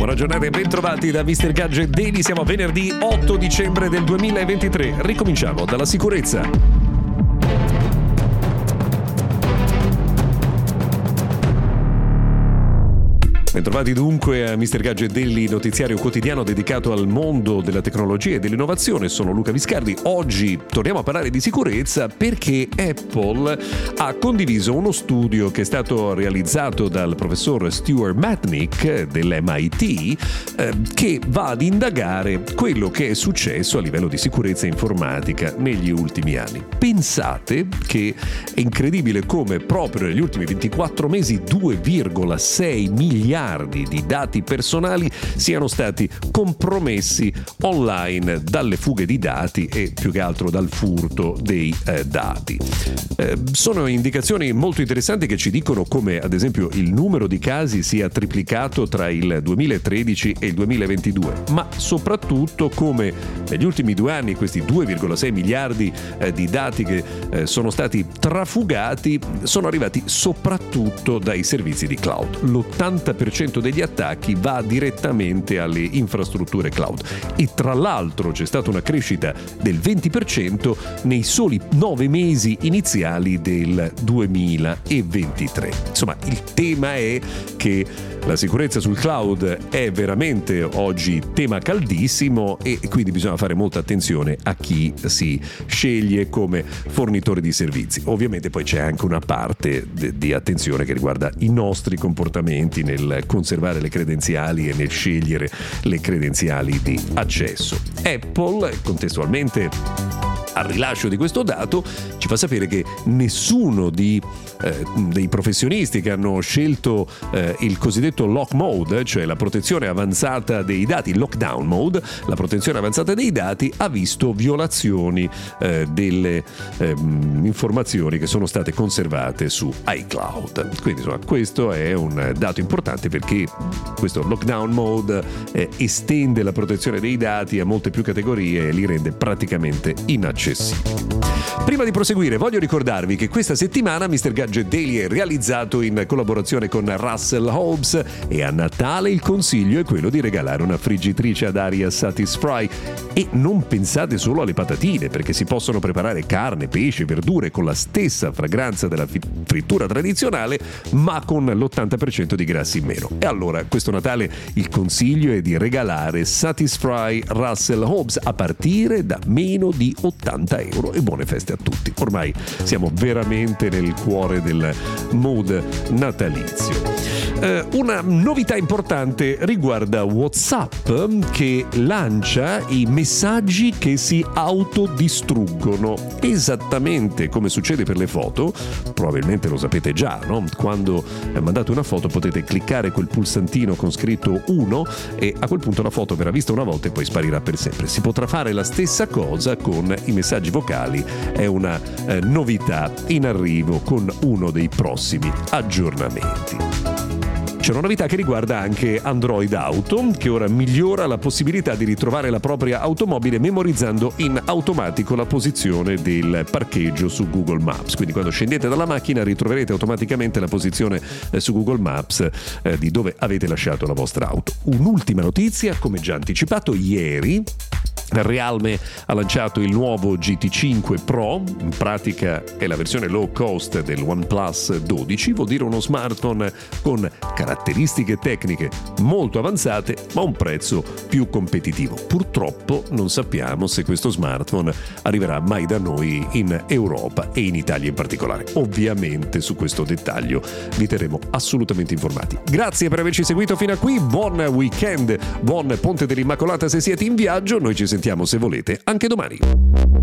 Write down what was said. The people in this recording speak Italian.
Buona giornata e bentrovati da Mr. Gadget Daily. Siamo venerdì 8 dicembre del 2023. Ricominciamo dalla sicurezza. Bentrovati dunque a Mr. Gadget Daily, notiziario quotidiano dedicato al mondo della tecnologia e dell'innovazione. Sono Luca Viscardi. Oggi torniamo a parlare di sicurezza perché Apple ha condiviso uno studio che è stato realizzato dal professor Stuart Matnick dell'MIT eh, che va ad indagare quello che è successo a livello di sicurezza informatica negli ultimi anni. Pensate che è incredibile come proprio negli ultimi 24 mesi 2,6 miliardi miliardi di dati personali siano stati compromessi online dalle fughe di dati e più che altro dal furto dei eh, dati. Eh, sono indicazioni molto interessanti che ci dicono come ad esempio il numero di casi sia triplicato tra il 2013 e il 2022, ma soprattutto come negli ultimi due anni questi 2,6 miliardi eh, di dati che eh, sono stati trafugati sono arrivati soprattutto dai servizi di cloud. L'80% 90% degli attacchi va direttamente alle infrastrutture cloud e tra l'altro c'è stata una crescita del 20% nei soli 9 mesi iniziali del 2023. Insomma, il tema è che la sicurezza sul cloud è veramente oggi tema caldissimo e quindi bisogna fare molta attenzione a chi si sceglie come fornitore di servizi. Ovviamente poi c'è anche una parte di attenzione che riguarda i nostri comportamenti nel conservare le credenziali e nel scegliere le credenziali di accesso. Apple contestualmente al rilascio di questo dato ci fa sapere che nessuno di, eh, dei professionisti che hanno scelto eh, il cosiddetto lock mode, cioè la protezione avanzata dei dati, lockdown mode, la protezione avanzata dei dati, ha visto violazioni eh, delle ehm, informazioni che sono state conservate su iCloud. Quindi insomma questo è un dato importante perché questo lockdown mode eh, estende la protezione dei dati a molte più categorie e li rende praticamente inaccessibili acontecido. Prima di proseguire voglio ricordarvi che questa settimana Mr. Gadget Daily è realizzato in collaborazione con Russell Hobbs e a Natale il consiglio è quello di regalare una friggitrice ad aria Satisfry e non pensate solo alle patatine perché si possono preparare carne, pesce, verdure con la stessa fragranza della frittura tradizionale ma con l'80% di grassi in meno. E allora questo Natale il consiglio è di regalare Satisfry Russell Hobbs a partire da meno di 80 80 euro e buone feste a tutti. Ormai siamo veramente nel cuore del mood natalizio. Eh, una novità importante riguarda WhatsApp che lancia i messaggi che si autodistruggono. Esattamente come succede per le foto, probabilmente lo sapete già, no? Quando mandate una foto potete cliccare quel pulsantino con scritto 1 e a quel punto la foto verrà vista una volta e poi sparirà per sempre. Si potrà fare la stessa cosa con i messaggi vocali, è una eh, novità in arrivo con uno dei prossimi aggiornamenti. C'è una novità che riguarda anche Android Auto, che ora migliora la possibilità di ritrovare la propria automobile memorizzando in automatico la posizione del parcheggio su Google Maps. Quindi quando scendete dalla macchina ritroverete automaticamente la posizione eh, su Google Maps eh, di dove avete lasciato la vostra auto. Un'ultima notizia, come già anticipato ieri, Realme ha lanciato il nuovo GT5 Pro, in pratica è la versione low cost del OnePlus 12, vuol dire uno smartphone con caratteristiche tecniche molto avanzate ma un prezzo più competitivo. Purtroppo non sappiamo se questo smartphone arriverà mai da noi in Europa e in Italia in particolare. Ovviamente su questo dettaglio vi terremo assolutamente informati. Grazie per averci seguito fino a qui, buon weekend, buon Ponte dell'Immacolata se siete in viaggio, noi ci sentiamo se volete anche domani.